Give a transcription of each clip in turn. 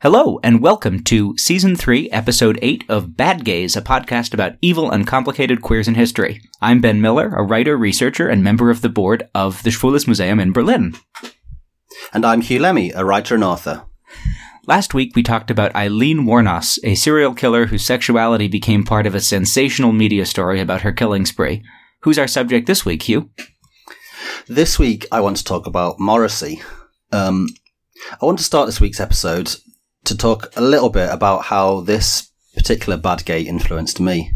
Hello, and welcome to Season 3, Episode 8 of Bad Gays, a podcast about evil, and complicated queers in history. I'm Ben Miller, a writer, researcher, and member of the board of the Schwules Museum in Berlin. And I'm Huw Lemmey, a writer and author. Last week, we talked about Aileen Wuornos, a serial killer whose sexuality became part of a sensational media story about her killing spree. Who's our subject this week, Hugh? This week, I want to talk about Morrissey. Um, I want to start this week's episode to talk a little bit about how this particular bad gay influenced me.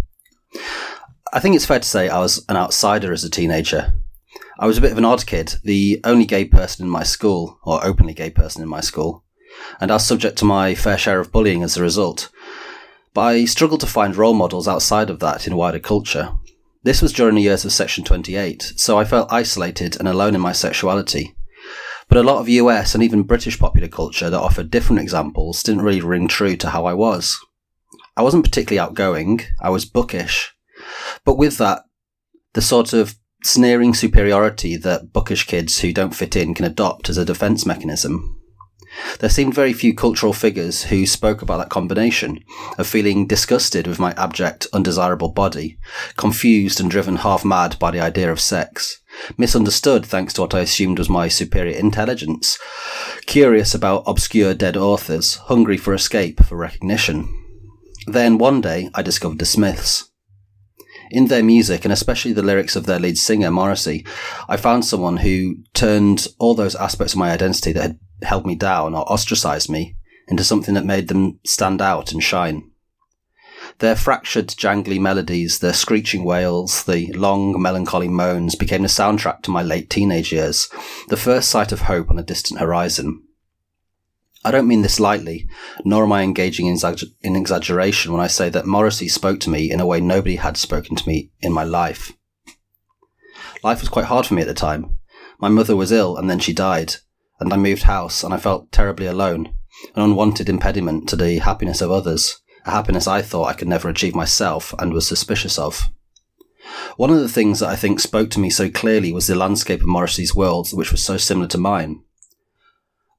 I think it's fair to say I was an outsider as a teenager. I was a bit of an odd kid, the only gay person in my school, or openly gay person in my school, and I was subject to my fair share of bullying as a result. But I struggled to find role models outside of that in wider culture. This was during the years of Section 28, so I felt isolated and alone in my sexuality. But a lot of US and even British popular culture that offered different examples didn't really ring true to how I was. I wasn't particularly outgoing, I was bookish. But with that, the sort of sneering superiority that bookish kids who don't fit in can adopt as a defense mechanism. There seemed very few cultural figures who spoke about that combination of feeling disgusted with my abject, undesirable body, confused and driven half mad by the idea of sex, misunderstood thanks to what I assumed was my superior intelligence, curious about obscure dead authors, hungry for escape, for recognition. Then one day I discovered the Smiths. In their music, and especially the lyrics of their lead singer, Morrissey, I found someone who turned all those aspects of my identity that had held me down or ostracized me into something that made them stand out and shine. Their fractured, jangly melodies, their screeching wails, the long, melancholy moans became the soundtrack to my late teenage years, the first sight of hope on a distant horizon. I don't mean this lightly, nor am I engaging in, in exaggeration when I say that Morrissey spoke to me in a way nobody had spoken to me in my life. Life was quite hard for me at the time. My mother was ill and then she died, and I moved house and I felt terribly alone, an unwanted impediment to the happiness of others a happiness I thought I could never achieve myself and was suspicious of. One of the things that I think spoke to me so clearly was the landscape of Morrissey's world, which was so similar to mine.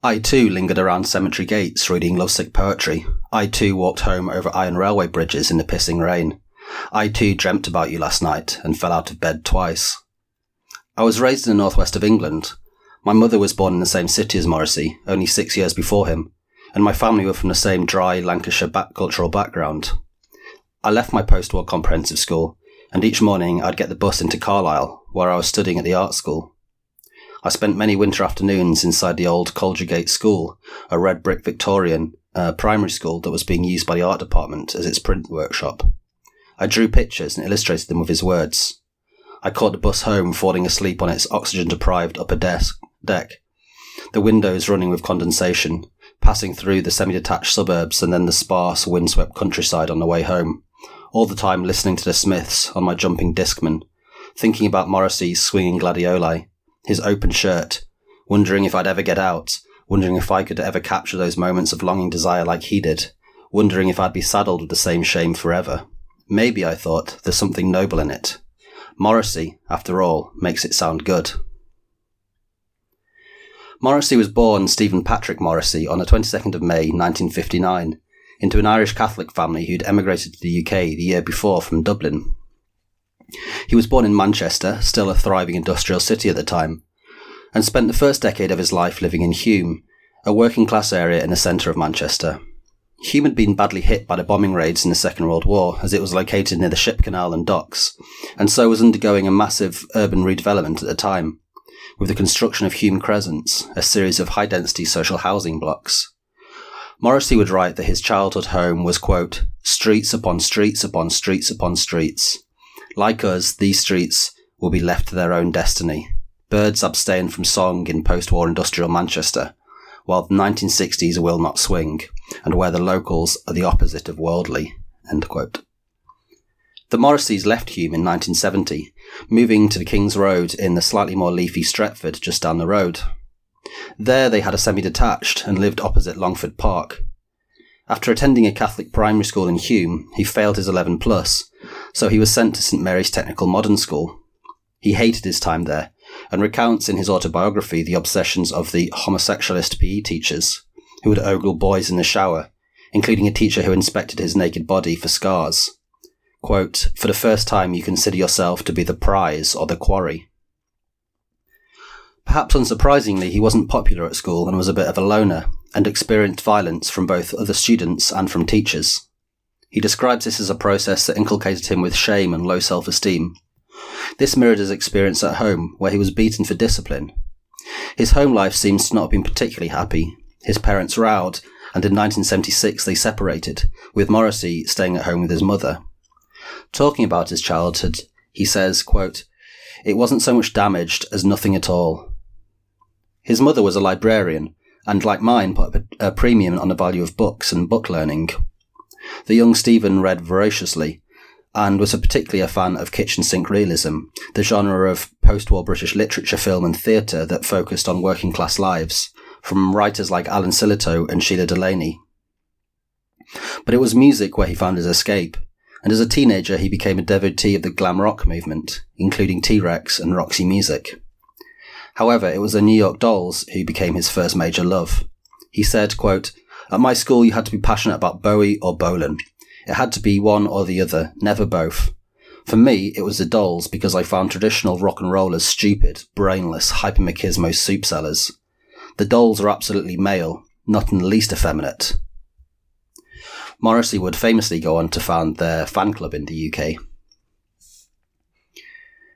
I too lingered around cemetery gates reading lovesick poetry. I too walked home over iron railway bridges in the pissing rain. I too dreamt about you last night and fell out of bed twice. I was raised in the northwest of England. My mother was born in the same city as Morrissey, only six years before him, and my family were from the same dry Lancashire back- cultural background. I left my post-war comprehensive school, and each morning I'd get the bus into Carlisle, where I was studying at the art school. I spent many winter afternoons inside the old Colgergate School, a red brick Victorian uh, primary school that was being used by the art department as its print workshop. I drew pictures and illustrated them with his words. I caught the bus home, falling asleep on its oxygen deprived upper desk, deck, the windows running with condensation, passing through the semi-detached suburbs and then the sparse, windswept countryside on the way home, all the time listening to the Smiths on my jumping discman, thinking about Morrissey's swinging gladioli, his open shirt, wondering if I'd ever get out, wondering if I could ever capture those moments of longing desire like he did, wondering if I'd be saddled with the same shame forever. Maybe, I thought, there's something noble in it. Morrissey, after all, makes it sound good. Morrissey was born Stephen Patrick Morrissey on the 22nd of May 1959 into an Irish Catholic family who'd emigrated to the UK the year before from Dublin. He was born in Manchester, still a thriving industrial city at the time, and spent the first decade of his life living in Hulme, a working class area in the centre of Manchester. Hulme had been badly hit by the bombing raids in the Second World War, as it was located near the ship canal and docks, and so was undergoing a massive urban redevelopment at the time with the construction of Hulme Crescents, a series of high density social housing blocks. Morrissey would write that his childhood home was, quote, streets upon streets upon streets upon streets. Like us, these streets will be left to their own destiny. Birds abstain from song in post war industrial Manchester, while the 1960s will not swing, and where the locals are the opposite of worldly. The Morrisseys left Hulme in 1970, moving to the King's Road in the slightly more leafy Stretford just down the road. There they had a semi-detached and lived opposite Longford Park. After attending a Catholic primary school in Hulme, he failed his 11 plus, so he was sent to St Mary's Technical Modern School. He hated his time there and recounts in his autobiography the obsessions of the homosexualist PE teachers, who would ogle boys in the shower, including a teacher who inspected his naked body for scars. Quote, For the first time, you consider yourself to be the prize or the quarry. Perhaps unsurprisingly, he wasn't popular at school and was a bit of a loner, and experienced violence from both other students and from teachers. He describes this as a process that inculcated him with shame and low self esteem. This mirrored his experience at home, where he was beaten for discipline. His home life seems to not have been particularly happy. His parents rowed, and in 1976 they separated, with Morrissey staying at home with his mother. Talking about his childhood, he says, quote, It wasn't so much damaged as nothing at all. His mother was a librarian, and like mine, put a premium on the value of books and book learning. The young Stephen read voraciously, and was a particularly a fan of kitchen sink realism, the genre of post-war British literature, film and theatre that focused on working class lives, from writers like Alan Sillitoe and Shelagh Delaney. But it was music where he found his escape, and as a teenager he became a devotee of the glam rock movement, including T-Rex and Roxy Music. However, it was the New York Dolls who became his first major love. He said, quote, At my school, you had to be passionate about Bowie or Bolan. It had to be one or the other, never both. For me, it was the Dolls because I found traditional rock and rollers stupid, brainless, hypermachismo soup sellers. The Dolls are absolutely male, not in the least effeminate. Morrissey would famously go on to found their fan club in the UK.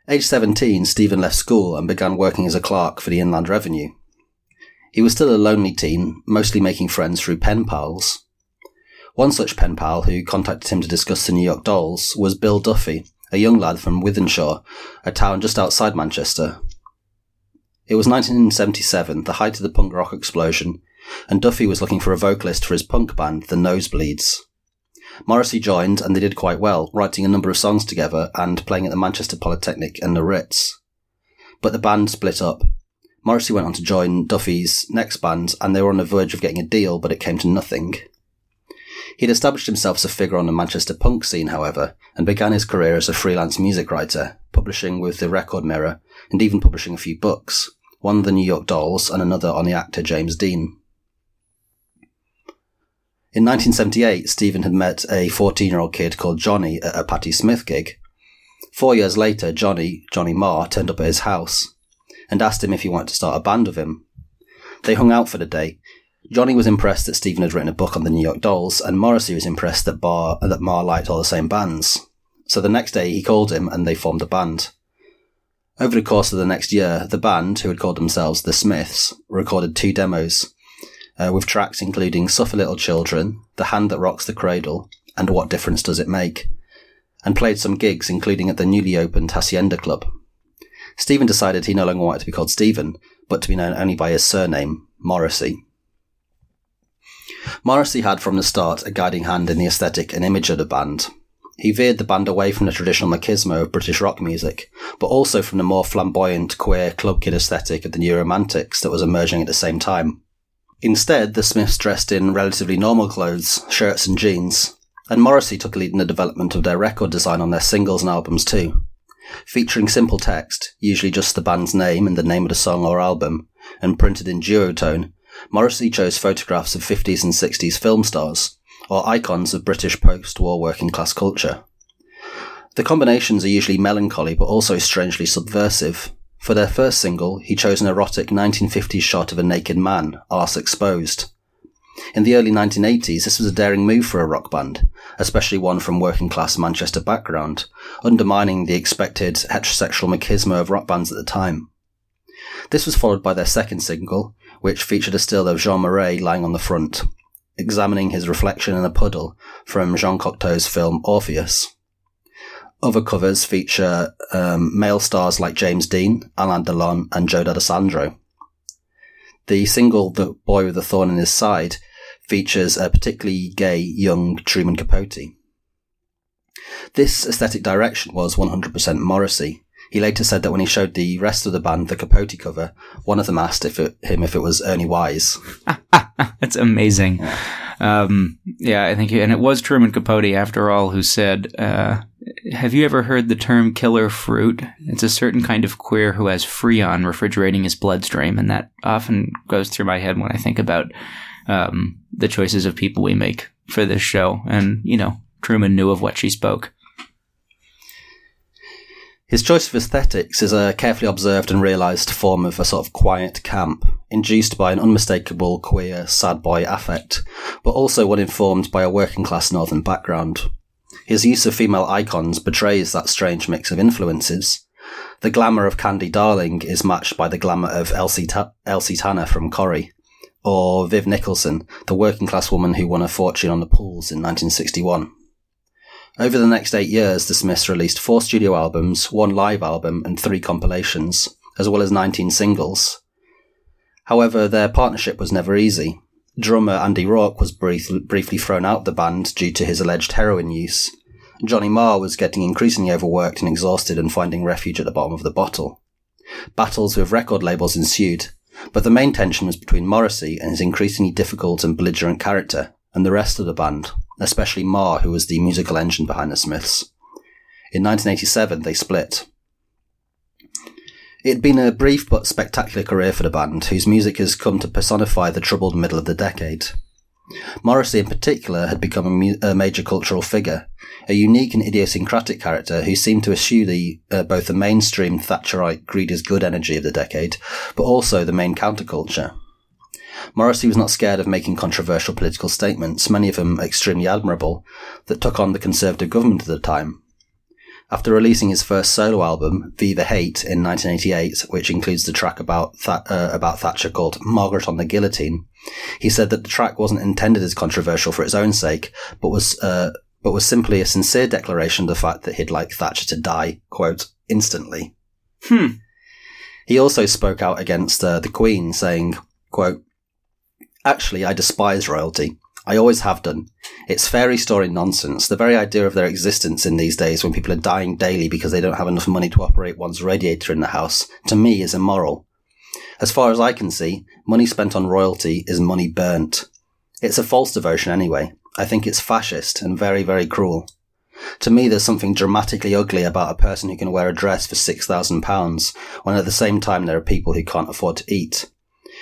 Age 17, Stephen left school and began working as a clerk for the Inland Revenue. He was still a lonely teen, mostly making friends through pen pals. One such pen pal who contacted him to discuss the New York Dolls was Bill Duffy, a young lad from Wythenshawe, a town just outside Manchester. It was 1977, the height of the punk rock explosion, and Duffy was looking for a vocalist for his punk band, The Nosebleeds. Morrissey joined, and they did quite well, writing a number of songs together and playing at the Manchester Polytechnic and the Ritz. But the band split up. Morrissey went on to join Duffy's next band, and they were on the verge of getting a deal, but it came to nothing. He'd established himself as a figure on the Manchester punk scene, however, and began his career as a freelance music writer, publishing with the Record Mirror, and even publishing a few books, one The New York Dolls and another on the actor James Dean. In 1978, Stephen had met a 14 year old kid called Johnny at a Patti Smith gig. Four years later, Johnny, Johnny Marr, turned up at his house and asked him if he wanted to start a band with him. They hung out for the day. Johnny was impressed that Stephen had written a book on the New York Dolls, and Morrissey was impressed that, that Marr liked all the same bands. So the next day he called him and they formed a band. Over the course of the next year, the band, who had called themselves the Smiths, recorded two demos, uh, with tracks including Suffer Little Children, The Hand That Rocks the Cradle, and What Difference Does It Make, and played some gigs, including at the newly opened Hacienda Club. Stephen decided he no longer wanted to be called Stephen, but to be known only by his surname, Morrissey. Morrissey had from the start a guiding hand in the aesthetic and image of the band. He veered the band away from the traditional machismo of British rock music, but also from the more flamboyant, queer, club kid aesthetic of the New Romantics that was emerging at the same time. Instead, the Smiths dressed in relatively normal clothes, shirts and jeans, and Morrissey took a lead in the development of their record design on their singles and albums too. Featuring simple text, usually just the band's name and the name of the song or album, and printed in duotone, Morrissey chose photographs of 50s and 60s film stars, or icons of British post-war working class culture. The combinations are usually melancholy but also strangely subversive, for their first single, he chose an erotic 1950s shot of a naked man, arse exposed. In the early 1980s, this was a daring move for a rock band, especially one from working class Manchester background, undermining the expected heterosexual machismo of rock bands at the time. This was followed by their second single, which featured a still of Jean Marais lying on the front, examining his reflection in a puddle from Jean Cocteau's film Orpheus. Other covers feature um, male stars like James Dean, Alain Delon, and Joe Dallesandro. The single The Boy with a Thorn in His Side features a particularly gay young Truman Capote. This aesthetic direction was 100% Morrissey. He later said that when he showed the rest of the band the Capote cover, one of them asked if it, him if it was Ernie Wise. That's amazing. Um, yeah, I think, and it was Truman Capote, after all, who said, uh, have you ever heard the term killer fruit? It's a certain kind of queer who has freon refrigerating his bloodstream, and that often goes through my head when I think about um, the choices of people we make for this show. And, you know, Truman knew of what she spoke. His choice of aesthetics is a carefully observed and realised form of a sort of quiet camp, induced by an unmistakable queer sad boy affect, but also one informed by a working class northern background. His use of female icons betrays that strange mix of influences. The glamour of Candy Darling is matched by the glamour of Elsie, Ta- Elsie Tanner from Corrie, or Viv Nicholson, the working class woman who won a fortune on the pools in 1961. Over the next eight years, the Smiths released four studio albums, one live album, and three compilations, as well as 19 singles. However, their partnership was never easy. Drummer Andy Rourke was brief- briefly thrown out of the band due to his alleged heroin use. Johnny Marr was getting increasingly overworked and exhausted and finding refuge at the bottom of the bottle. Battles with record labels ensued, but the main tension was between Morrissey and his increasingly difficult and belligerent character, and the rest of the band, especially Marr, who was the musical engine behind the Smiths. In 1987, they split. It had been a brief but spectacular career for the band, whose music has come to personify the troubled middle of the decade. Morrissey, in particular, had become a, mu- a major cultural figure, a unique and idiosyncratic character who seemed to eschew the uh, both the mainstream Thatcherite greed is good energy of the decade, but also the main counterculture. Morrissey was not scared of making controversial political statements, many of them extremely admirable, that took on the Conservative government at the time. After releasing his first solo album, Viva Hate, in 1988, which includes the track about, Th- uh, about Thatcher called Margaret on the Guillotine, he said that the track wasn't intended as controversial for its own sake, but was, uh, but was simply a sincere declaration of the fact that he'd like Thatcher to die, quote, instantly. Hmm. He also spoke out against uh, the Queen, saying, quote, Actually, I despise royalty. I always have done. It's fairy story nonsense. The very idea of their existence in these days when people are dying daily because they don't have enough money to operate one's radiator in the house, to me is immoral. As far as I can see, money spent on royalty is money burnt. It's a false devotion anyway. I think it's fascist and very, very cruel. To me, there's something dramatically ugly about a person who can wear a dress for £6,000 when at the same time there are people who can't afford to eat.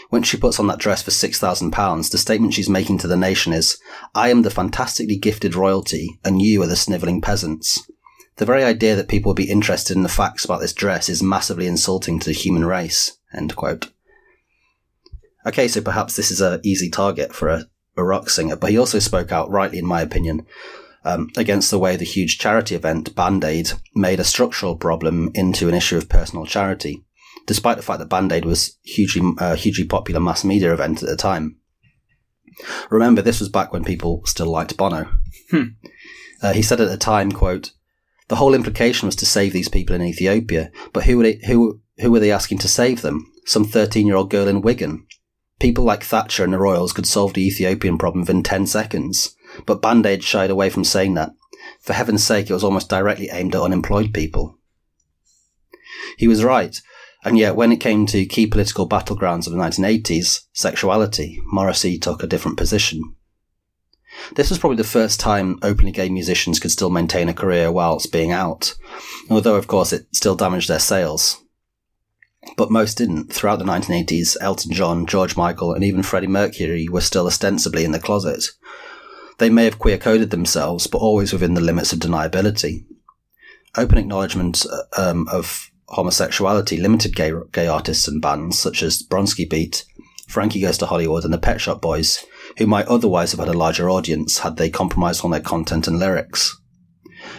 When she puts on that dress for £6,000, the statement she's making to the nation is, I am the fantastically gifted royalty and you are the snivelling peasants. The very idea that people would be interested in the facts about this dress is massively insulting to the human race. End quote. Okay, so perhaps this is an easy target for a, a rock singer, but he also spoke out rightly, in my opinion, um, against the way the huge charity event Band Aid made a structural problem into an issue of personal charity, despite the fact that Band Aid was hugely, uh, hugely popular mass media event at the time. Remember, this was back when people still liked Bono. Hmm. Uh, he said at the time, quote, the whole implication was to save these people in Ethiopia, but who were they, who, who were they asking to save them? Some 13 year old girl in Wigan. People like Thatcher and the Royals could solve the Ethiopian problem within 10 seconds, but Band Aid shied away from saying that. For heaven's sake, it was almost directly aimed at unemployed people. He was right, and yet when it came to key political battlegrounds of the 1980s, sexuality, Morrissey took a different position. This was probably the first time openly gay musicians could still maintain a career whilst being out, although of course it still damaged their sales. But most didn't. Throughout the 1980s, Elton John, George Michael, and even Freddie Mercury were still ostensibly in the closet. They may have queer coded themselves, but always within the limits of deniability. Open acknowledgement um, of homosexuality limited gay, gay artists and bands such as Bronski Beat, Frankie Goes to Hollywood, and the Pet Shop Boys, who might otherwise have had a larger audience had they compromised on their content and lyrics.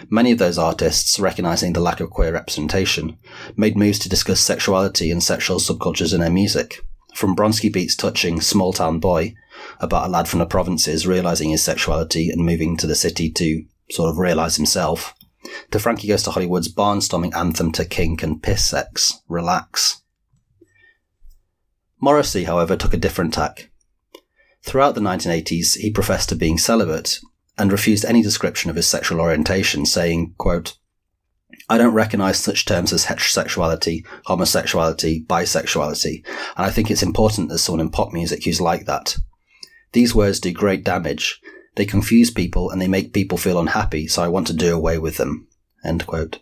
Many of those artists, recognizing the lack of queer representation, made moves to discuss sexuality and sexual subcultures in their music. From Bronski Beat's touching Small Town Boy, about a lad from the provinces realizing his sexuality and moving to the city to sort of realize himself, to Frankie Goes to Hollywood's barnstorming anthem to kink and piss sex, Relax. Morrissey, however, took a different tack. Throughout the 1980s, he professed to being celibate and refused any description of his sexual orientation, saying, quote, I don't recognize such terms as heterosexuality, homosexuality, bisexuality, and I think it's important there's someone in pop music who's like that. These words do great damage. They confuse people and they make people feel unhappy, so I want to do away with them. End quote.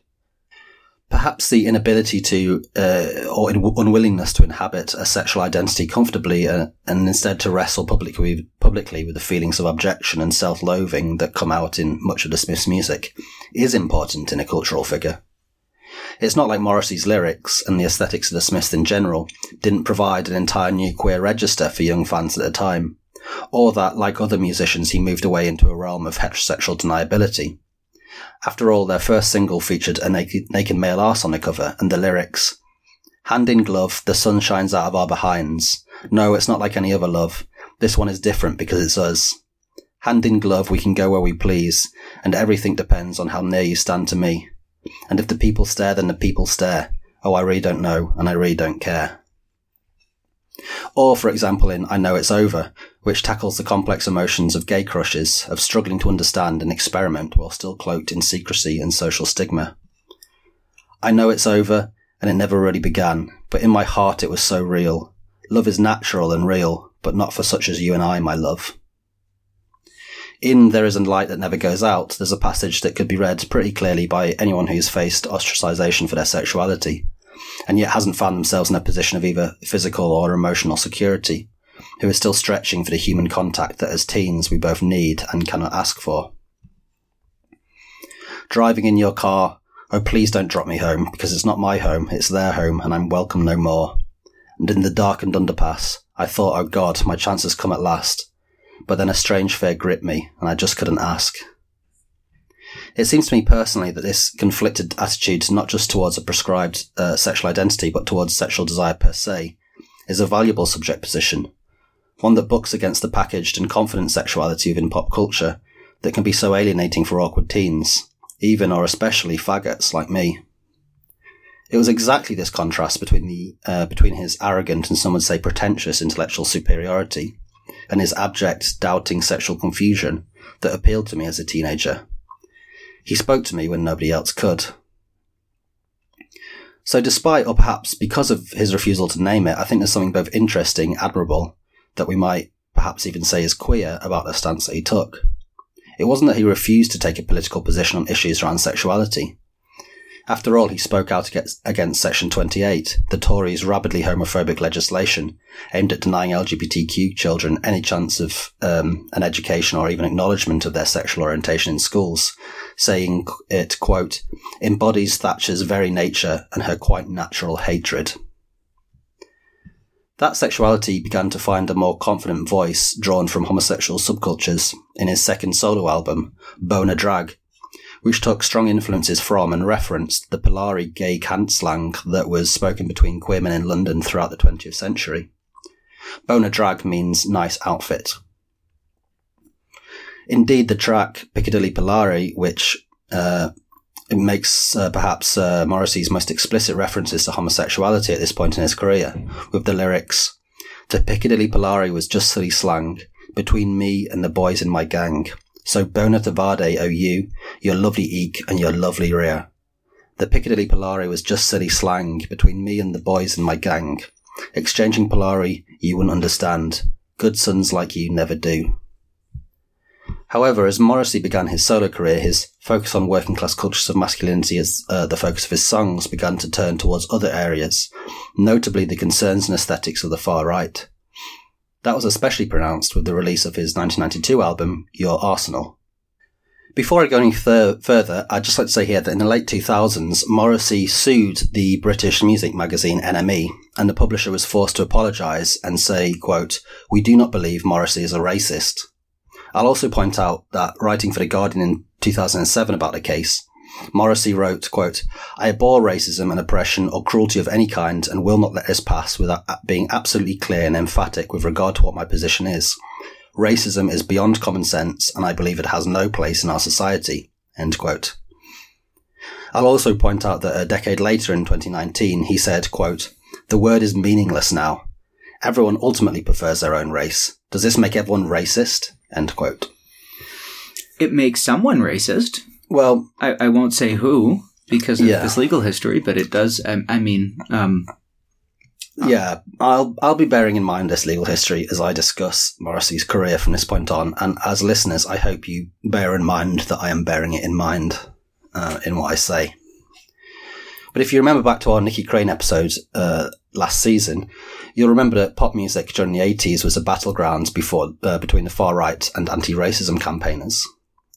Perhaps the inability to, uh, or in- unwillingness to inhabit a sexual identity comfortably uh, and instead to wrestle publicly, publicly with the feelings of abjection and self-loathing that come out in much of the Smiths' music is important in a cultural figure. It's not like Morrissey's lyrics and the aesthetics of the Smiths in general didn't provide an entire new queer register for young fans at the time, or that, like other musicians, he moved away into a realm of heterosexual deniability. After all, their first single featured a naked, naked male arse on the cover and the lyrics, Hand in glove, the sun shines out of our behinds. No, it's not like any other love. This one is different because it's us. Hand in glove, we can go where we please, and everything depends on how near you stand to me. And if the people stare, then the people stare. Oh, I really don't know, and I really don't care. Or, for example, in I Know It's Over, which tackles the complex emotions of gay crushes, of struggling to understand and experiment while still cloaked in secrecy and social stigma. I know it's over, and it never really began, but in my heart it was so real. Love is natural and real, but not for such as you and I, my love. In There Is a Light That Never Goes Out, there's a passage that could be read pretty clearly by anyone who's faced ostracization for their sexuality and yet hasn't found themselves in a position of either physical or emotional security, who is still stretching for the human contact that as teens we both need and cannot ask for. Driving in your car, oh please don't drop me home, because it's not my home, it's their home, and I'm welcome no more. And in the darkened underpass, I thought, oh God, my chance has come at last. But then a strange fear gripped me, and I just couldn't ask. It seems to me personally that this conflicted attitude, not just towards a prescribed uh, sexual identity, but towards sexual desire per se, is a valuable subject position. One that bucks against the packaged and confident sexuality within pop culture that can be so alienating for awkward teens, even or especially faggots like me. It was exactly this contrast between the uh, between his arrogant and some would say pretentious intellectual superiority and his abject, doubting sexual confusion that appealed to me as a teenager. He spoke to me when nobody else could. So, despite, or perhaps because of his refusal to name it, I think there's something both interesting, admirable, that we might perhaps even say is queer about the stance that he took. It wasn't that he refused to take a political position on issues around sexuality. After all, he spoke out against, Section 28, the Tories' rabidly homophobic legislation aimed at denying LGBTQ children any chance of um, an education or even acknowledgement of their sexual orientation in schools, saying it, quote, embodies Thatcher's very nature and her quite natural hatred. That sexuality began to find a more confident voice drawn from homosexual subcultures in his second solo album, Bona Drag, which took strong influences from and referenced the Polari gay cant slang that was spoken between queer men in London throughout the 20th century. Bona drag means nice outfit. Indeed, the track Piccadilly Polari, which uh, makes uh, perhaps uh, Morrissey's most explicit references to homosexuality at this point in his career, with the lyrics, The Piccadilly Polari was just silly slang between me and the boys in my gang. So bona vade, O you, your lovely eek and your lovely rear. The Piccadilly Polari was just silly slang between me and the boys in my gang. Exchanging Polari, you wouldn't understand. Good sons like you never do. However, as Morrissey began his solo career, his focus on working class cultures of masculinity as uh, the focus of his songs began to turn towards other areas, notably the concerns and aesthetics of the far right. That was especially pronounced with the release of his 1992 album, Your Arsenal. Before I go any th- further, I'd just like to say here that in the late 2000s, Morrissey sued the British music magazine NME, and the publisher was forced to apologise and say, quote, We do not believe Morrissey is a racist. I'll also point out that writing for The Guardian in 2007 about the case, Morrissey wrote, quote, I abhor racism and oppression or cruelty of any kind and will not let this pass without being absolutely clear and emphatic with regard to what my position is. Racism is beyond common sense and I believe it has no place in our society. End quote. I'll also point out that a decade later in 2019, he said, quote, the word is meaningless now. Everyone ultimately prefers their own race. Does this make everyone racist? End quote. It makes someone racist. Well, I, I won't say who because of Yeah. this legal history, but it does. Um, I mean, um, yeah, I'll I'll be bearing in mind this legal history as I discuss Morrissey's career from this point on, and as listeners, I hope you bear in mind that I am bearing it in mind uh, in what I say. But if you remember back to our Nicky Crane episode uh, last season, you'll remember that pop music during the 80s was a battleground before, uh, between the far right and anti-racism campaigners.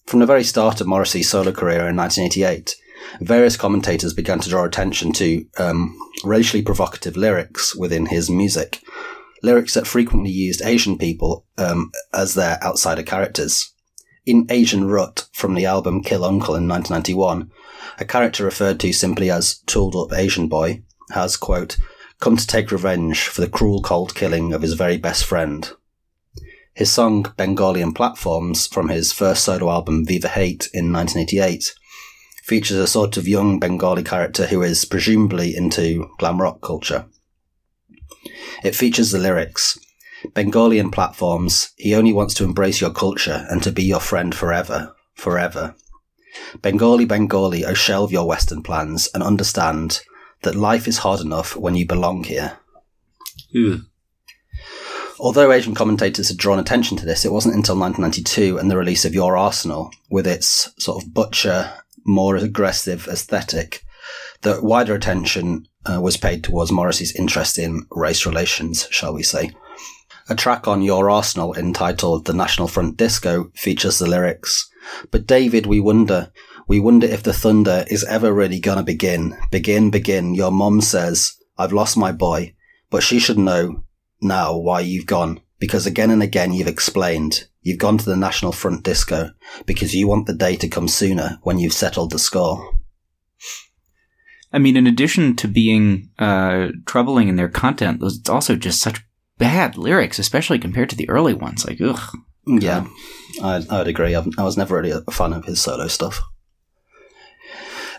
From the very start of Morrissey's solo career in 1988, various commentators began to draw attention to um, racially provocative lyrics within his music, lyrics that frequently used Asian people um, as their outsider characters. In Asian Rut from the album Kill Uncle in 1991, a character referred to simply as tooled up Asian boy has, quote, come to take revenge for the cruel cold killing of his very best friend. His song Bengali in Platforms from his first solo album Viva Hate in 1988 features a sort of young Bengali character who is presumably into glam rock culture. It features the lyrics Bengali in platforms, he only wants to embrace your culture and to be your friend forever, forever. Bengali, Bengali, oh shelve your Western plans and understand that life is hard enough when you belong here. Although Asian commentators had drawn attention to this, it wasn't until 1992 and the release of Your Arsenal, with its sort of butcher, more aggressive aesthetic, that wider attention uh, was paid towards Morrissey's interest in race relations, shall we say. A track on Your Arsenal entitled The National Front Disco features the lyrics, But David, we wonder, we wonder if the thunder is ever really gonna begin. Begin, begin. Your mom says, I've lost my boy, but she should know now why you've gone. Because again and again you've explained. You've gone to the National Front Disco because you want the day to come sooner when you've settled the score. I mean, in addition to being uh, troubling in their content, it's also just such bad lyrics, especially compared to the early ones. Like, ugh. Yeah, I, I would agree. I've, I was never really a fan of his solo stuff.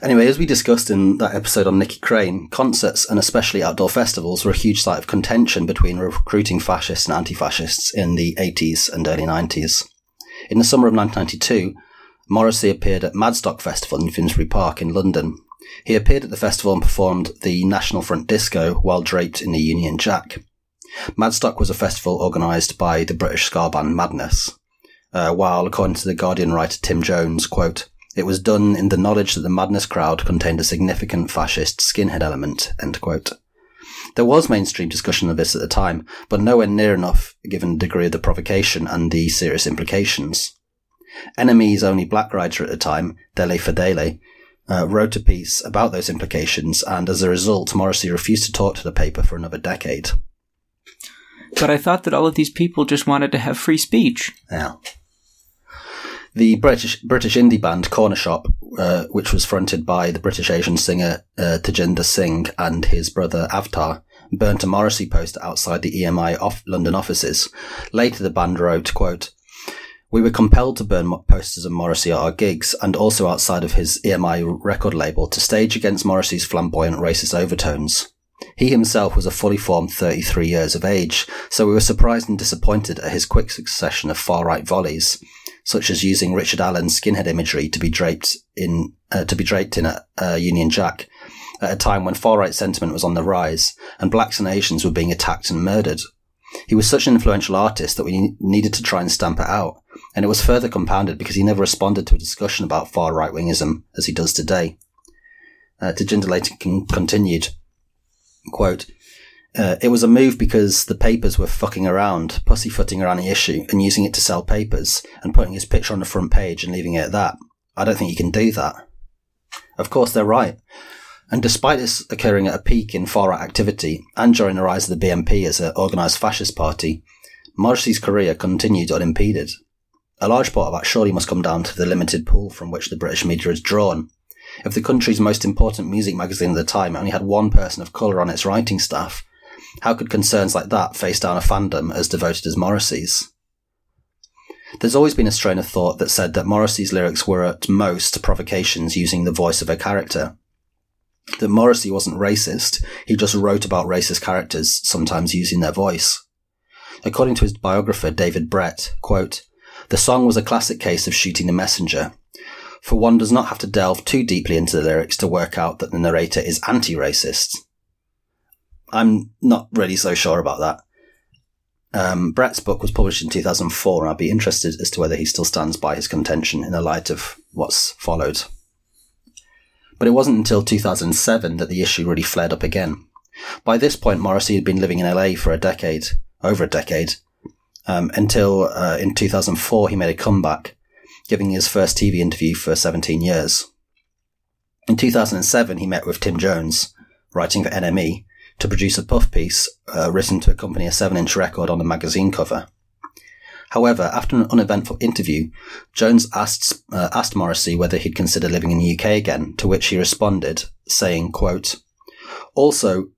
Anyway, as we discussed in that episode on Nicky Crane, concerts and especially outdoor festivals were a huge site of contention between recruiting fascists and anti-fascists in the 80s and early 90s. In the summer of 1992, Morrissey appeared at Madstock Festival in Finsbury Park in London. He appeared at the festival and performed the National Front Disco while draped in a Union Jack. Madstock was a festival organised by the British ska band Madness, uh, while, according to the Guardian writer Tim Jonze, quote, it was done in the knowledge that the Madness crowd contained a significant fascist skinhead element, end quote. There was mainstream discussion of this at the time, but nowhere near enough given the degree of the provocation and the serious implications. NME's only black writer at the time, Dele Fadele, uh, wrote a piece about those implications, and as a result, Morrissey refused to talk to the paper for another decade. But I thought that all of these people just wanted to have free speech. Yeah. The British British indie band Cornershop, uh, which was fronted by the British Asian singer uh, Singh and his brother Avtar, burnt a Morrissey poster outside the EMI off London offices. Later, the band wrote, quote, we were compelled to burn posters of Morrissey at our gigs and also outside of his EMI record label to stage against Morrissey's flamboyant racist overtones. He himself was a fully formed 33 years of age, so we were surprised and disappointed at his quick succession of far-right volleys, such as using Richard Allen's skinhead imagery to be draped in uh, to be draped in a, a Union Jack at a time when far-right sentiment was on the rise and blacks and Asians were being attacked and murdered. He was such an influential artist that we needed to try and stamp it out, and it was further compounded because he never responded to a discussion about far right wingism as he does today. Uh, later continued, quote, uh, it was a move because the papers were fucking around, pussyfooting around the issue and using it to sell papers and putting his picture on the front page and leaving it at that. I don't think you can do that. Of course, they're right. And despite this occurring at a peak in far right activity and during the rise of the BNP as an organised fascist party, Morrissey's career continued unimpeded. A large part of that surely must come down to the limited pool from which the British media is drawn. If the country's most important music magazine at the time only had one person of colour on its writing staff, how could concerns like that face down a fandom as devoted as Morrissey's? There's always been a strain of thought that said that Morrissey's lyrics were at most provocations using the voice of a character. That Morrissey wasn't racist, he just wrote about racist characters, sometimes using their voice. According to his biographer David Bret, quote, the song was a classic case of shooting the messenger, for one does not have to delve too deeply into the lyrics to work out that the narrator is anti-racist. I'm not really so sure about that. Um, Bret's book was published in 2004, and I'd be interested as to whether he still stands by his contention in the light of what's followed. But it wasn't until 2007 that the issue really flared up again. By this point, Morrissey had been living in LA for a decade, over a decade, um, until uh, in 2004 he made a comeback, giving his first TV interview for 17 years. In 2007, he met with Tim Jonze, writing for NME, to produce a puff piece uh, written to accompany a 7 inch record on a magazine cover. However, after an uneventful interview, Jonze asked, uh, asked Morrissey whether he'd consider living in the UK again, to which he responded, saying, quote, Also,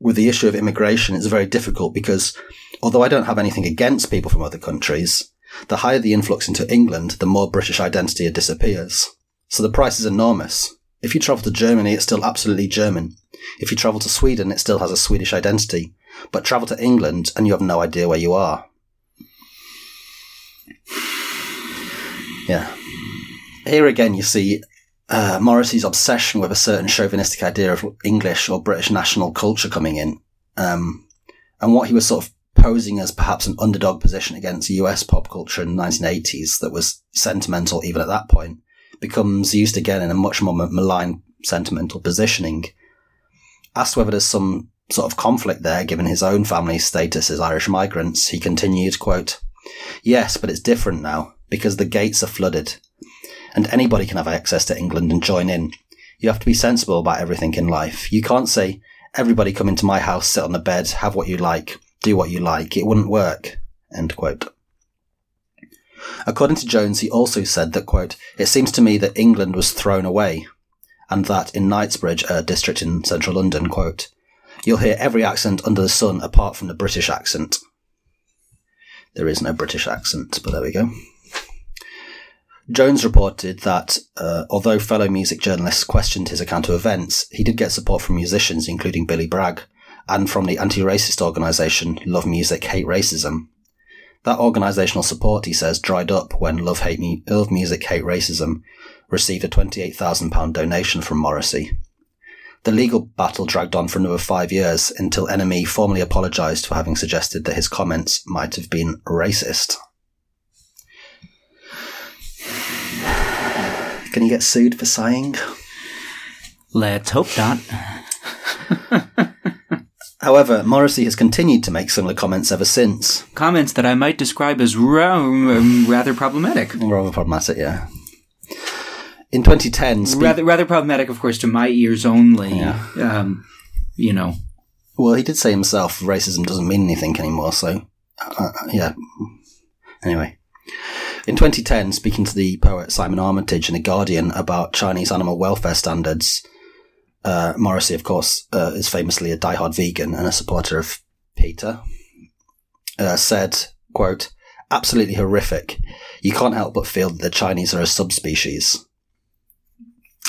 with the issue of immigration, it's very difficult because although I don't have anything against people from other countries, the higher the influx into England, the more British identity it disappears. So the price is enormous. If you travel to Germany, it's still absolutely German. If you travel to Sweden, it still has a Swedish identity. But travel to England and you have no idea where you are. Yeah. Here again, you see uh, Morrissey's obsession with a certain chauvinistic idea of English or British national culture coming in, um, and what he was sort of posing as perhaps an underdog position against US pop culture in the 1980s that was sentimental even at that point, becomes used again in a much more malign sentimental positioning. Asked whether there's some sort of conflict there given his own family's status as Irish migrants, he continued, quote, Yes, but it's different now because the gates are flooded and anybody can have access to England and join in. You have to be sensible about everything in life. You can't say, everybody come into my house, sit on the bed, have what you like, do what you like. It wouldn't work. End quote. According to Jonze, he also said that, quote, it seems to me that England was thrown away, and that in Knightsbridge, a district in central London, quote, you'll hear every accent under the sun apart from the British accent. There is no British accent, but there we go. Jonze reported that uh, although fellow music journalists questioned his account of events, he did get support from musicians, including Billy Bragg, and from the anti-racist organisation Love Music Hate Racism. That organisational support, he says, dried up when Love, Hate Me- Love Music Hate Racism received a £28,000 donation from Morrissey. The legal battle dragged on for another five years until NME formally apologised for having suggested that his comments might have been racist. Can you get sued for sighing? Let's hope not. However, Morrissey has continued to make similar comments ever since. Comments that I might describe as um, rather problematic. Rather problematic, yeah. In 2010, spe- Rather, rather problematic, of course, to my ears only. Yeah. Um, you know, well, he did say himself racism doesn't mean anything anymore, so, uh, yeah. Anyway. In 2010, speaking to the poet Simon Armitage in The Guardian about Chinese animal welfare standards, uh, Morrissey, of course, uh, is famously a diehard vegan and a supporter of PETA, uh, said, quote, absolutely horrific. You can't help but feel that the Chinese are a subspecies.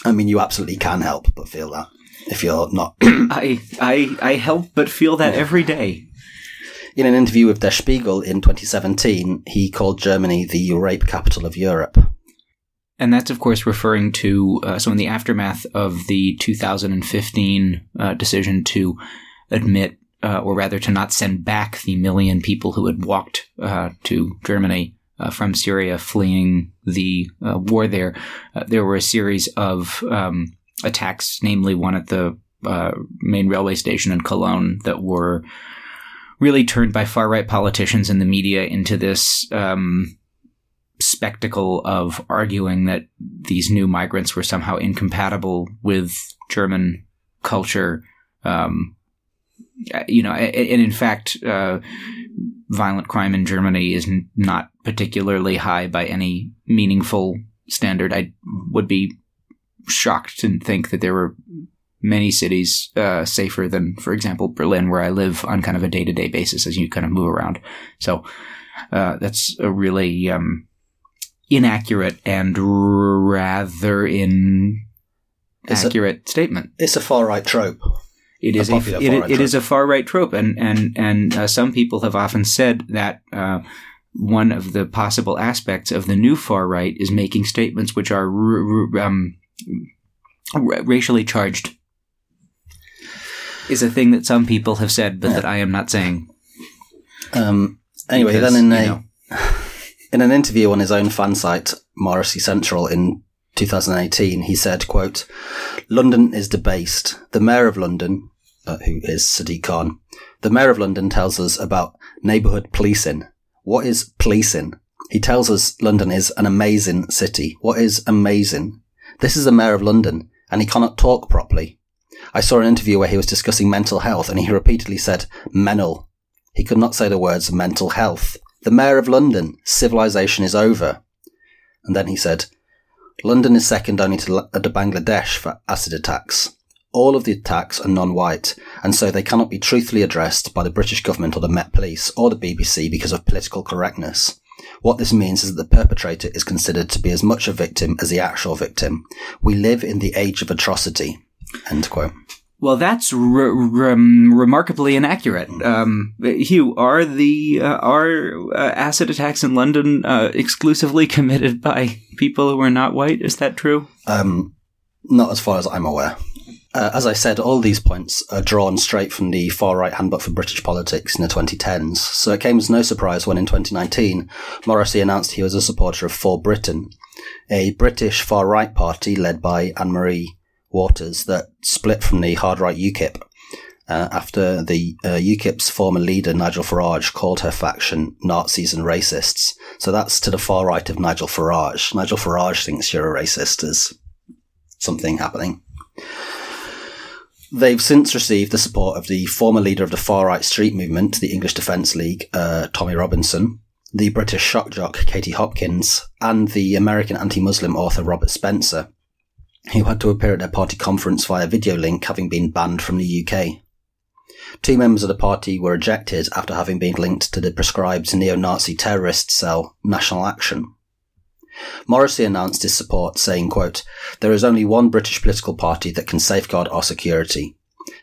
I mean, you absolutely can help but feel that if you're not. I, I, I help but feel that every day. In an interview with Der Spiegel in 2017, he called Germany the rape capital of Europe. And that's, of course, referring to uh, so in the aftermath of the 2015 uh, decision to admit, uh, or rather to not send back the million people who had walked uh, to Germany uh, from Syria fleeing the uh, war there, there were a series of um, attacks, namely one at the main railway station in Cologne, that were really turned by far right politicians and the media into this. Um, spectacle of arguing that these new migrants were somehow incompatible with German culture. Um, you know, and, in fact, uh, violent crime in Germany is not particularly high by any meaningful standard. I would be shocked to think that there were many cities uh, safer than, for example, Berlin, where I live on kind of a day to day basis as you kind of move around. So uh, that's a really um, inaccurate and rather inaccurate a, statement. It's a far right trope. It is a, a it, it is a far right trope, and and and uh, some people have often said that uh, one of the possible aspects of the new far right is making statements which are r- r- um, r- racially charged. Is a thing that some people have said, but yeah. that I am not saying. Um, anyway, because, then in a know, in an interview on his own fan site, Morrissey Central in 2018, he said, quote, London is debased. The mayor of London, uh, who is Sadiq Khan, the mayor of London tells us about neighbourhood policing. What is policing? He tells us London is an amazing city. What is amazing? This is the mayor of London, and he cannot talk properly. I saw an interview where he was discussing mental health, and he repeatedly said mental. He could not say the words mental health. The mayor of London, civilization is over. And then he said, London is second only to, uh, to Bangladesh for acid attacks. All of the attacks are non-white, and so they cannot be truthfully addressed by the British government or the Met Police or the BBC because of political correctness. What this means is that the perpetrator is considered to be as much a victim as the actual victim. We live in the age of atrocity. End quote. Well, that's re- re- remarkably inaccurate. Um, Huw, are the uh, are uh, acid attacks in London uh, exclusively committed by people who are not white? Is that true? Um, not as far as I'm aware. Uh, as I said, all these points are drawn straight from the far right handbook for British politics in the 2010s. So it came as no surprise when in 2019 Morrissey announced he was a supporter of For Britain, a British far right party led by Anne Marie Waters that split from the hard right UKIP uh, after the uh, UKIP's former leader Nigel Farage called her faction Nazis and racists. So that's to the far right of Nigel Farage. Nigel Farage thinks you're a racist. There's something happening. They've since received the support of the former leader of the far right street movement, the English Defence League, uh, Tommy Robinson, the British shock jock Katie Hopkins, and the American anti-Muslim author Robert Spencer, who had to appear at their party conference via video link having been banned from the UK. Two members of the party were ejected after having been linked to the prescribed neo-Nazi terrorist cell National Action. Morrissey announced his support, saying, quote, There is only one British political party that can safeguard our security.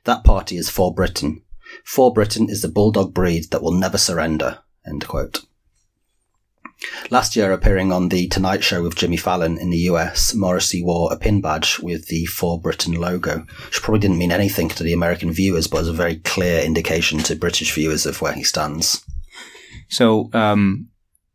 That party is For Britain. For Britain is the bulldog breed that will never surrender. End quote. Last year, appearing on The Tonight Show with Jimmy Fallon in the US, Morrissey wore a pin badge with the For Britain logo, which probably didn't mean anything to the American viewers, but was a very clear indication to British viewers of where he stands. So, um,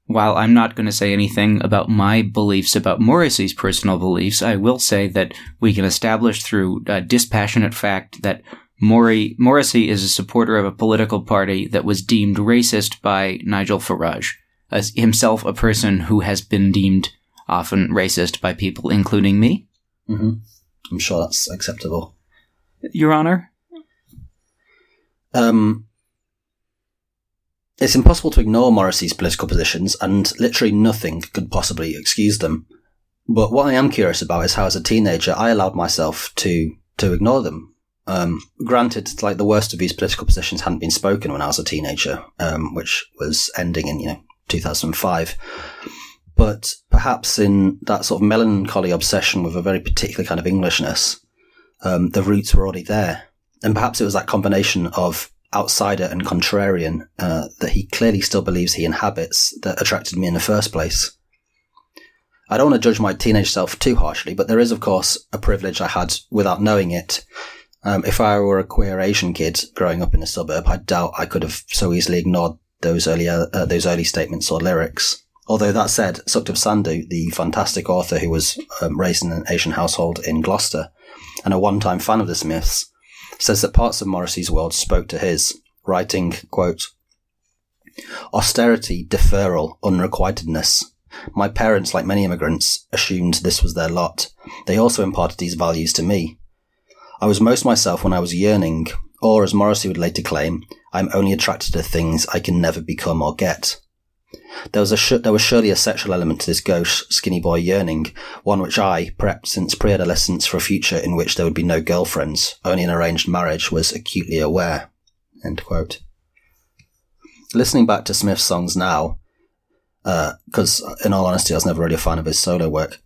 while I'm not going to say anything about my beliefs about Morrissey's personal beliefs, I will say that we can establish through dispassionate fact that Mori- Morrissey is a supporter of a political party that was deemed racist by Nigel Farage as himself a person who has been deemed often racist by people, including me. Mm-hmm. I'm sure that's acceptable. Your Honor? Um, it's impossible to ignore Morrissey's political positions, and literally nothing could possibly excuse them. But what I am curious about is how, as a teenager, I allowed myself to to ignore them. Um, granted, like the worst of these political positions hadn't been spoken when I was a teenager, um, which was ending in you know 2005. But perhaps in that sort of melancholy obsession with a very particular kind of Englishness, um, the roots were already there. And perhaps it was that combination of outsider and contrarian uh, that he clearly still believes he inhabits that attracted me in the first place. I don't want to judge my teenage self too harshly, but there is, of course, a privilege I had without knowing it. Um, if I were a queer Asian kid growing up in a suburb, I doubt I could have so easily ignored those early uh, those early statements or lyrics. Although that said, Sukhdev Sandhu, the fantastic author who was um, raised in an Asian household in Gloucester and a one-time fan of the Smiths, says that parts of Morrissey's world spoke to his, writing, quote, Austerity, deferral, unrequitedness. My parents, like many immigrants, assumed this was their lot. They also imparted these values to me. I was most myself when I was yearning, or as Morrissey would later claim, I'm only attracted to things I can never become or get. There was a there was surely a sexual element to this gauche, skinny boy yearning, one which I, prepped since pre-adolescence for a future in which there would be no girlfriends, only an arranged marriage, was acutely aware. Listening back to Smith's songs now, because uh, in all honesty, I was never really a fan of his solo work.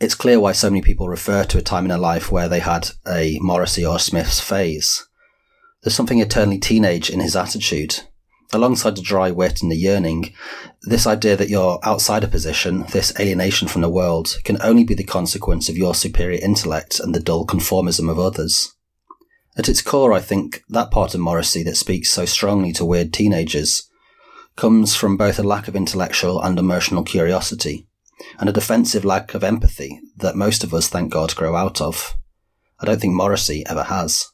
It's clear why so many people refer to a time in their life where they had a Morrissey or Smith's phase. There's something eternally teenage in his attitude. Alongside the dry wit and the yearning, this idea that you're outside a position, this alienation from the world, can only be the consequence of your superior intellect and the dull conformism of others. At its core, I think that part of Morrissey that speaks so strongly to weird teenagers comes from both a lack of intellectual and emotional curiosity. and a defensive lack of empathy that most of us, thank God, grow out of. I don't think Morrissey ever has.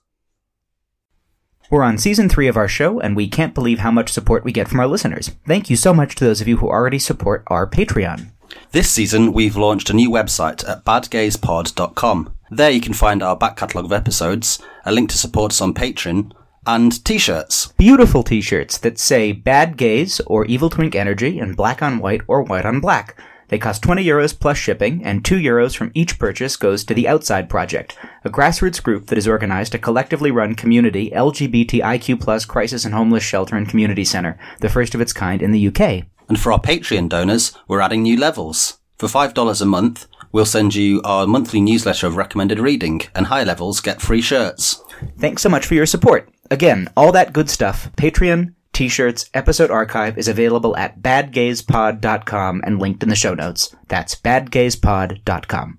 We're on season three of our show, and we can't believe how much support we get from our listeners. Thank you so much to those of you who already support our Patreon. This season, we've launched a new website at badgayspod.com. There you can find our back catalogue of episodes, a link to support us on Patreon, and t-shirts. Beautiful t-shirts that say Bad Gays or Evil Twink Energy in black on white or white on black. They cost 20 euros plus shipping, and 2 euros from each purchase goes to the Outside Project, a grassroots group that is organized a collectively run community LGBTIQ plus crisis and homeless shelter and community center, the first of its kind in the UK. And for our Patreon donors, we're adding new levels. For $5 a month, we'll send you our monthly newsletter of recommended reading, and high levels get free shirts. Thanks so much for your support. Again, all that good stuff, Patreon, t-shirts, episode archive is available at badgayspod.com and linked in the show notes. That's badgayspod.com.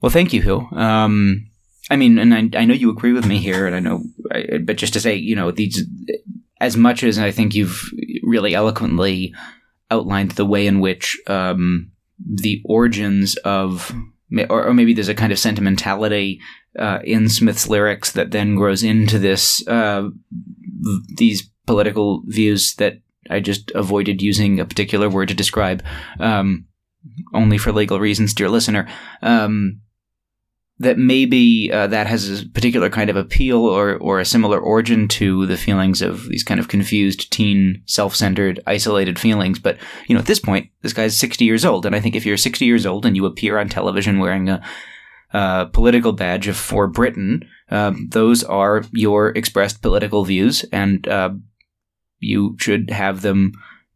Well, thank you, Hill. Um, I mean, and I, I know you agree with me here, and I know, I, but just to say, you know, these, as much as I think you've really eloquently outlined the way in which um, the origins of, or, or, maybe there's a kind of sentimentality uh, in Smith's lyrics that then grows into this, uh, these political views that I just avoided using a particular word to describe, um, only for legal reasons, dear listener. Um, that maybe uh, that has a particular kind of appeal or, or a similar origin to the feelings of these kind of confused teen, self-centered, isolated feelings. But you know, at this point, this guy's sixty years old, and I think if you're sixty years old and you appear on television wearing a uh, political badge of for Britain, uh, those are your expressed political views, and uh, you should have them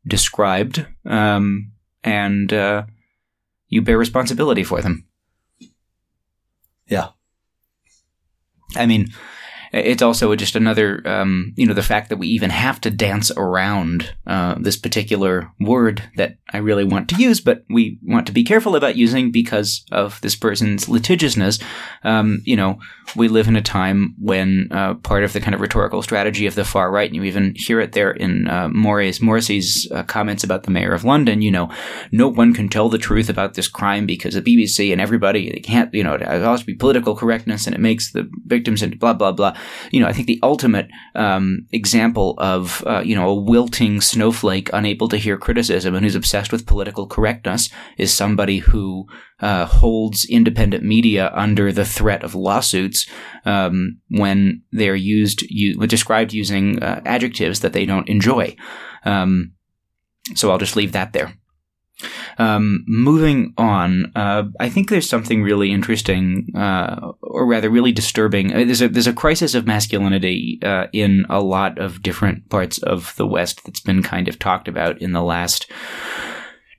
described, um, and uh, you bear responsibility for them. Yeah. I mean, it's also just another, um, you know, the fact that we even have to dance around uh, this particular word that I really want to use, but we want to be careful about using because of this person's litigiousness. Um, you know, we live in a time when uh, part of the kind of rhetorical strategy of the far right, and you even hear it there in uh, Morrissey's uh, comments about the mayor of London, you know, no one can tell the truth about this crime because the BBC and everybody, they can't, you know, it has to be political correctness and it makes the victims and blah, blah, blah you know, I think the ultimate um, example of uh, you know a wilting snowflake unable to hear criticism and who's obsessed with political correctness is somebody who uh, holds independent media under the threat of lawsuits um, when they're used u- described using uh, adjectives that they don't enjoy. Um, so I'll just leave that there. Um, moving on, uh, I think there's something really interesting, uh, or rather, really disturbing. Mean, there's a there's a crisis of masculinity uh, in a lot of different parts of the West that's been kind of talked about in the last.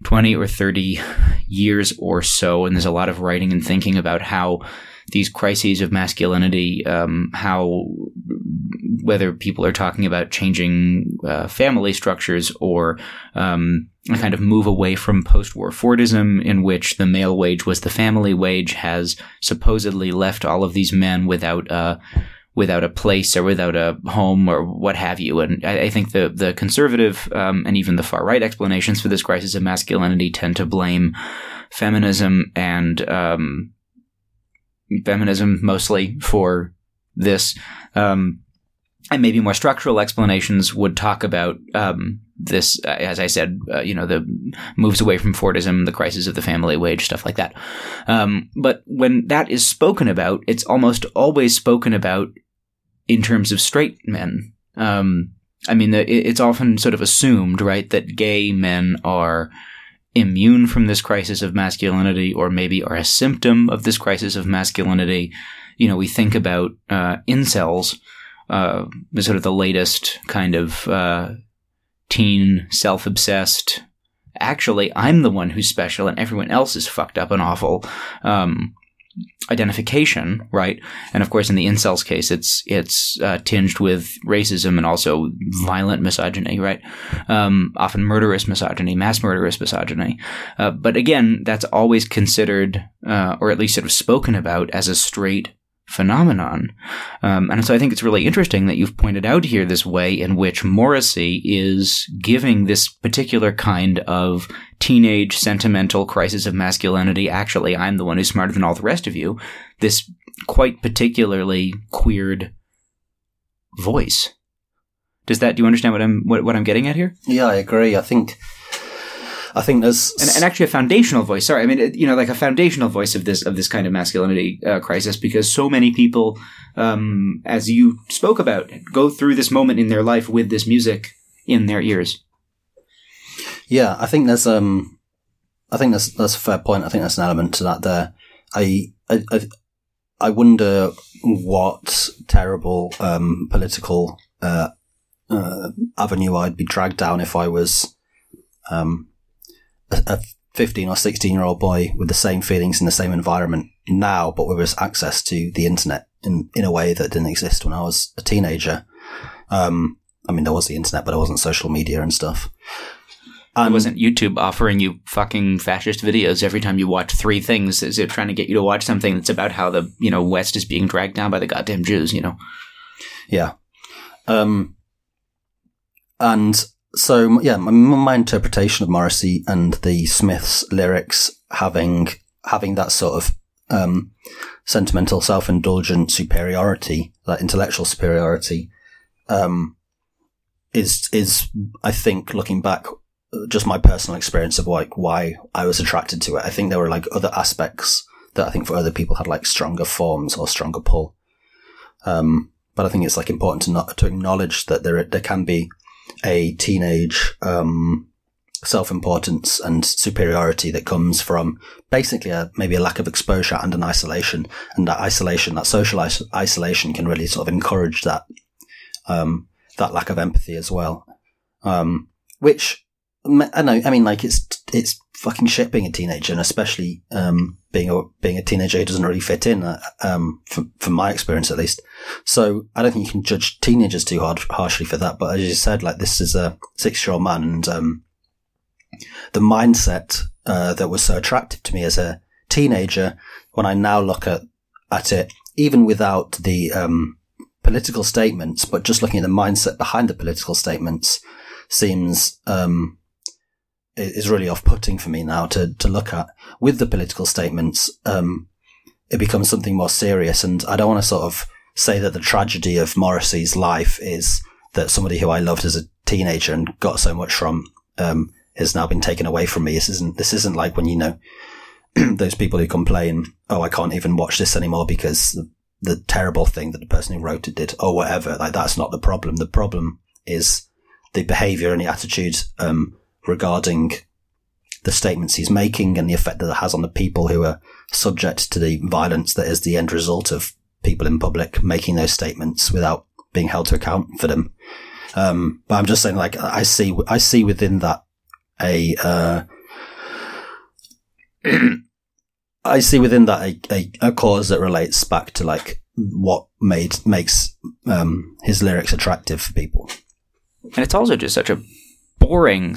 20 or 30 years or so, and there's a lot of writing and thinking about how these crises of masculinity, um, how whether people are talking about changing uh, family structures or um, a kind of move away from post-war Fordism, in which the male wage was the family wage, has supposedly left all of these men without a without a place or without a home or what have you. And I, I think the the conservative um, and even the far right explanations for this crisis of masculinity tend to blame feminism and um, feminism mostly for this. Um, and maybe more structural explanations would talk about um, this, uh, as I said, uh, you know, the moves away from Fordism, the crisis of the family wage, stuff like that. Um, but when that is spoken about, it's almost always spoken about in terms of straight men. Um, I mean, it's often sort of assumed, right, that gay men are immune from this crisis of masculinity or maybe are a symptom of this crisis of masculinity. You know, we think about uh, incels, uh, sort of the latest kind of uh, teen, self obsessed. Actually, I'm the one who's special and everyone else is fucked up and awful. Um, identification, right? And of course, in the incels case, it's it's uh, tinged with racism and also violent misogyny, right? Um, often murderous misogyny, mass murderous misogyny. Uh, but again, that's always considered, uh, or at least sort of spoken about, as a straight phenomenon. Um, and so I think it's really interesting that you've pointed out here this way in which Morrissey is giving this particular kind of teenage sentimental crisis of masculinity. Actually, I'm the one who's smarter than all the rest of you. This quite particularly queered voice. Does that? Do you understand what I'm what, what I'm getting at here? Yeah, I agree. I think I think there's and, and, actually a foundational voice. Sorry, I mean you know like a foundational voice of this of this kind of masculinity uh, crisis because so many people, um, as you spoke about, go through this moment in their life with this music in their ears. Yeah, I think there's um, I think that's that's a fair point. I think there's an element to that there. I I I, I wonder what terrible um, political uh, uh, avenue I'd be dragged down if I was um, a, 15 or 16 year old boy with the same feelings in the same environment now, but with access to the internet in, in a way that didn't exist when I was a teenager. Um, I mean, there was the internet, but it wasn't social media and stuff. And it wasn't YouTube offering you fucking fascist videos every time you watch three things? Is it trying to get you to watch something that's about how the you know West is being dragged down by the goddamn Jews? You know? Yeah. Um. And so yeah, my, my interpretation of Morrissey and the Smiths lyrics having having that sort of um, sentimental, self-indulgent superiority, that intellectual superiority, um, is is I think looking back, just my personal experience of like why I was attracted to it. I think there were like other aspects that I think for other people had like stronger forms or stronger pull. Um, but I think it's like important to not to acknowledge that there there can be a teenage um, self-importance and superiority that comes from basically a, maybe a lack of exposure and an isolation, and that isolation, that social is- isolation, can really sort of encourage that um, that lack of empathy as well. Um, which I know, I mean, like it's it's fucking shit being a teenager, and especially um, being a being a teenager who doesn't really fit in, uh, um, from, from my experience at least. So I don't think you can judge teenagers too hard harshly for that. But as you said, like this is a six year old man, and um, the mindset uh, that was so attractive to me as a teenager, when I now look at at it, even without the um, political statements, but just looking at the mindset behind the political statements, seems um, is really off-putting for me now to to look at. With the political statements, um, it becomes something more serious, and I don't want to sort of say that the tragedy of Morrissey's life is that somebody who I loved as a teenager and got so much from um, has now been taken away from me. This isn't this isn't like when you know those people who complain, "Oh, I can't even watch this anymore because the, the terrible thing that the person who wrote it did," or whatever. Like that's not the problem. The problem is the behavior and the attitude um, regarding the statements he's making and the effect that it has on the people who are subject to the violence that is the end result of people in public making those statements without being held to account for them. Um, but I'm just saying, like, I see, I see within that a, uh, I see within that a, a, a, cause that relates back to like what made, makes, um, his lyrics attractive for people. And it's also just such a boring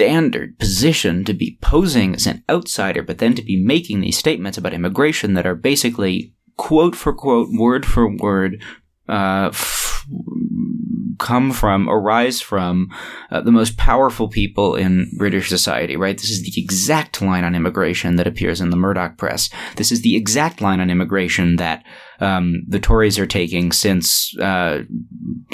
standard position to be posing as an outsider, but then to be making these statements about immigration that are basically quote for quote, word for word, uh, f- come from, arise from uh, the most powerful people in British society, right? This is the exact line on immigration that appears in the Murdoch press. This is the exact line on immigration that um, the Tories are taking since, uh,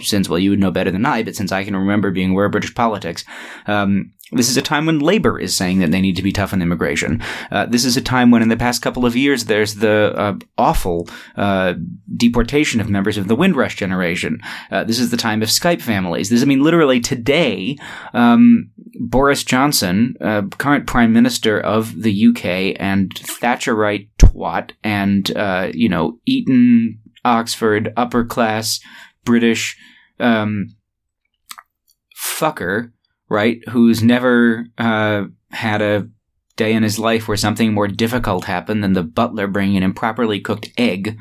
since, well, you would know better than I, but since I can remember being aware of British politics. Um, this is a time when labor is saying that they need to be tough on immigration. Uh, this is a time when, in the past couple of years, there's the uh, awful uh, deportation of members of the Windrush generation. Uh, this is the time of Skype families. This, I mean, literally today, um, Boris Johnson, uh, current Prime Minister of the UK, and Thatcherite twat, and uh, you know, Eton, Oxford, upper class British um, fucker right? Who's never uh, had a day in his life where something more difficult happened than the butler bringing an improperly cooked egg,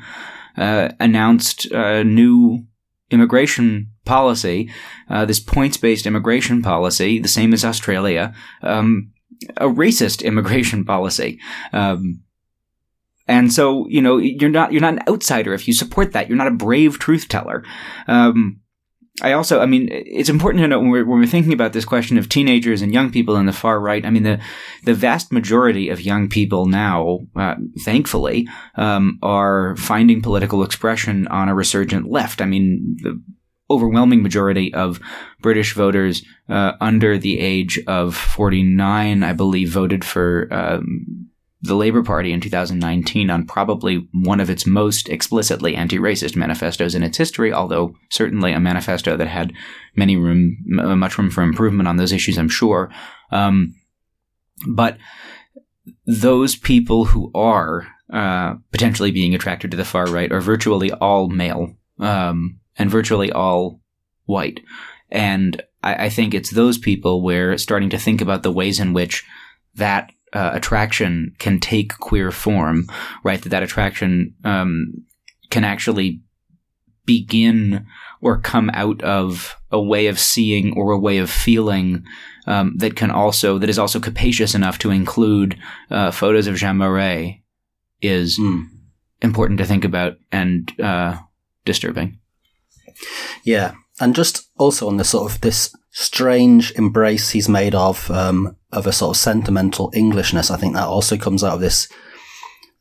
uh, announced a new immigration policy, uh, this points based immigration policy, the same as Australia, um, a racist immigration policy. Um, and so you know you're not you're not an outsider if you support that. You're not a brave truth teller. Um, I also, I mean, it's important to know when we're, when we're thinking about this question of teenagers and young people in the far right. I mean, the the vast majority of young people now, uh, thankfully, um, are finding political expression on a resurgent left. I mean, the overwhelming majority of British voters uh, under the age of 49, I believe, voted for um, the Labour Party in 2019 on probably one of its most explicitly anti-racist manifestos in its history, although certainly a manifesto that had many room, much room for improvement on those issues, I'm sure. Um, but those people who are uh, potentially being attracted to the far right are virtually all male um, and virtually all white. And I, I think it's those people where starting to think about the ways in which that uh, attraction can take queer form, right? That that attraction um, can actually begin or come out of a way of seeing or a way of feeling um, that can also that is also capacious enough to include uh, photos of Jean Marais is mm. important to think about and uh, disturbing. Yeah, and just also on the sort of this strange embrace he's made of um, of a sort of sentimental Englishness. I think that also comes out of this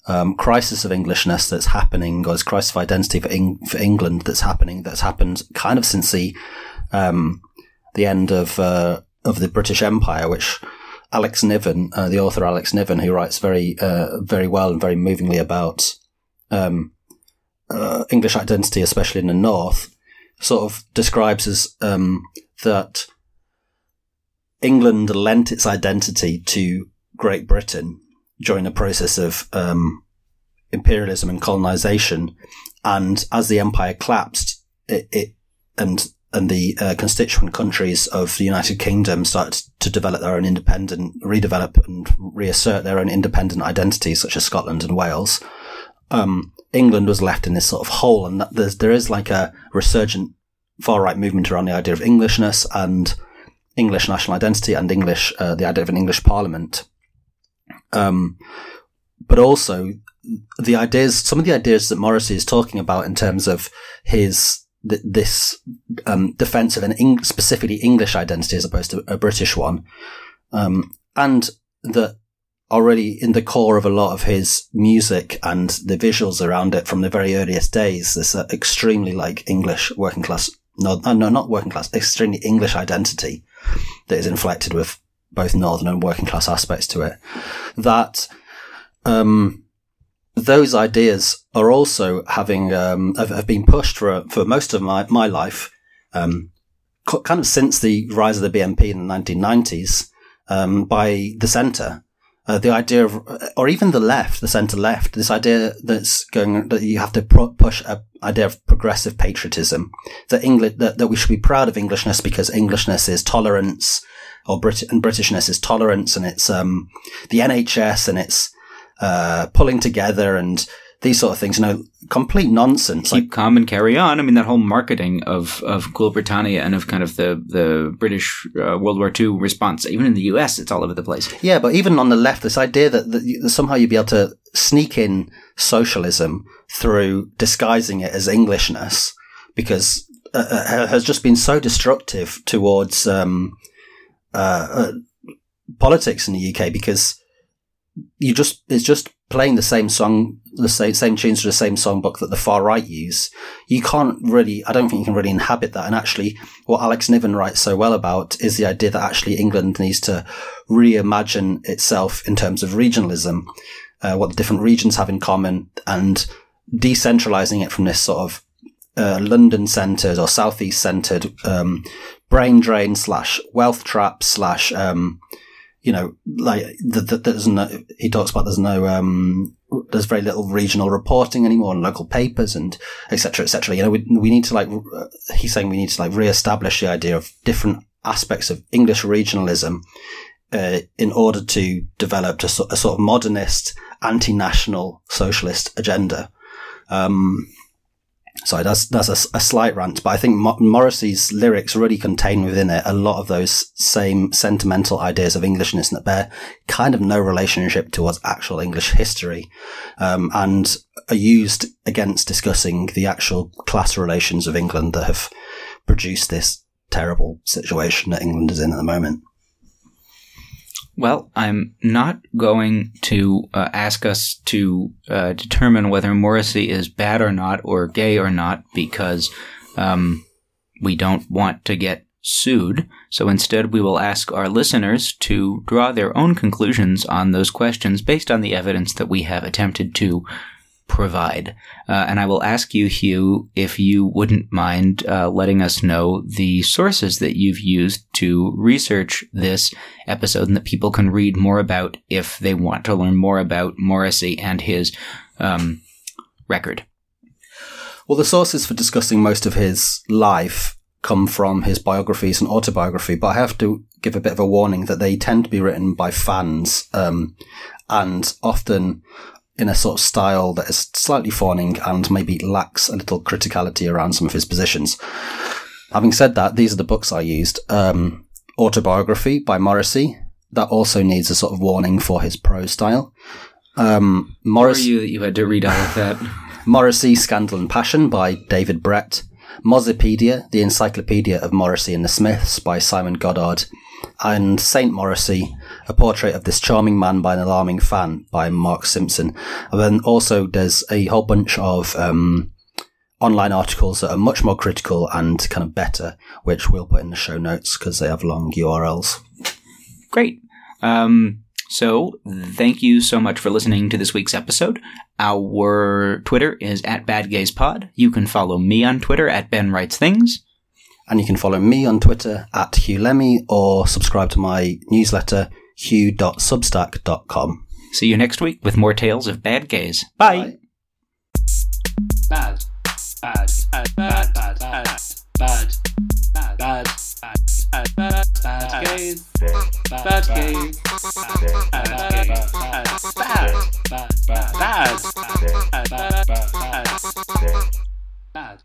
um, crisis of Englishness that's happening, or this crisis of identity for, Eng- for England that's happening. That's happened kind of since the um, the end of uh, of the British Empire, which Alex Niven, uh, the author Alex Niven, who writes very uh, very well and very movingly about um, uh, English identity, especially in the North, sort of describes as um, that England lent its identity to Great Britain during the process of um, imperialism and colonization, and as the empire collapsed, it, it and and the uh, constituent countries of the United Kingdom started to develop their own independent, redevelop and reassert their own independent identities, such as Scotland and Wales. Um, England was left in this sort of hole, and there's, there is like a resurgent far right movement around the idea of Englishness and English national identity and English, uh, the idea of an English parliament. Um, but also the ideas, some of the ideas that Morrissey is talking about in terms of his th- this um, defense of an Eng- specifically English identity as opposed to a British one, um, and that already in the core of a lot of his music and the visuals around it from the very earliest days, this uh, extremely like English working class no, no, not working class, extremely English identity that is inflected with both northern and working class aspects to it. That, um, those ideas are also having, um, have, have, been pushed for, for most of my, my life, um, kind of since the rise of the BNP in the 1990s, um, by the centre uh, the idea of, or even the left, the centre left, this idea that's going, that you have to pro- push a idea of progressive patriotism, that English, that, that we should be proud of Englishness because Englishness is tolerance, or Brit- and Britishness is tolerance, and it's, um, the NHS, and it's, uh, pulling together and, these sort of things, you know, complete nonsense. Keep like, calm and carry on. I mean, that whole marketing of, of Cool Britannia and of kind of the, the British uh, World War II response, even in the US, it's all over the place. Yeah, but even on the left, this idea that, that somehow you'd be able to sneak in socialism through disguising it as Englishness, because uh, uh has just been so destructive towards um, uh, uh politics in the UK because you just it's just playing the same song, the same, same tunes to the same songbook that the far right use. You can't really, I don't think you can really inhabit that. And actually, what Alex Niven writes so well about is the idea that actually England needs to reimagine itself in terms of regionalism, uh, what the different regions have in common, and decentralizing it from this sort of uh, London centered or southeast centered um, brain drain slash wealth trap slash um, you know, like the, the, there's no, he talks about there's no, um, there's very little regional reporting anymore in local papers and et cetera, et cetera. You know, we, we need to like, uh, he's saying we need to like reestablish the idea of different aspects of English regionalism, uh, in order to develop a, a sort of modernist, anti-national socialist agenda. Um, sorry, that's that's a, a, slight rant, but I think Mo- Morrissey's lyrics really contain within it a lot of those same sentimental ideas of Englishness that bear kind of no relationship towards actual English history, um, and are used against discussing the actual class relations of England that have produced this terrible situation that England is in at the moment. Well, I'm not going to uh, ask us to uh, determine whether Morrissey is bad or not, or gay or not, because um, we don't want to get sued. So instead, we will ask our listeners to draw their own conclusions on those questions based on the evidence that we have attempted to provide. Uh, and I will ask you, Huw, if you wouldn't mind uh, letting us know the sources that you've used to research this episode and that people can read more about if they want to learn more about Morrissey and his um, record. Well, the sources for discussing most of his life come from his biographies and autobiography, but I have to give a bit of a warning that they tend to be written by fans um, and often in a sort of style that is slightly fawning and maybe lacks a little criticality around some of his positions. Having said that, these are the books I used. Um, Autobiography by Morrissey. That also needs a sort of warning for his prose style. Um, Morris- you that you had to read all of that? Morrissey, Scandal and Passion by David Bret. Mozzipedia, the Encyclopedia of Morrissey and the Smiths by Simon Goddard and Saint Morrissey, a portrait of this charming man by an alarming fan by Mark Simpson. And then also there's a whole bunch of um, online articles that are much more critical and kind of better, which we'll put in the show notes because they have long URLs. Great. Um, so, thank you so much for listening to this week's episode. Our Twitter is at Bad Gays BadGaysPod. You can follow me on Twitter at Ben Writes Things. And you can follow me on Twitter at Huw Lemmey or subscribe to my newsletter, huw.substack.com. See you next week with more tales of bad gays. Bye. Bad. Bad. Bad. Bad. Bad. Bad. Bad. Bad. Bad. Bad. Bad. Bad. Bad. Bad. Bad. Bad. Bad. Bad. Bad.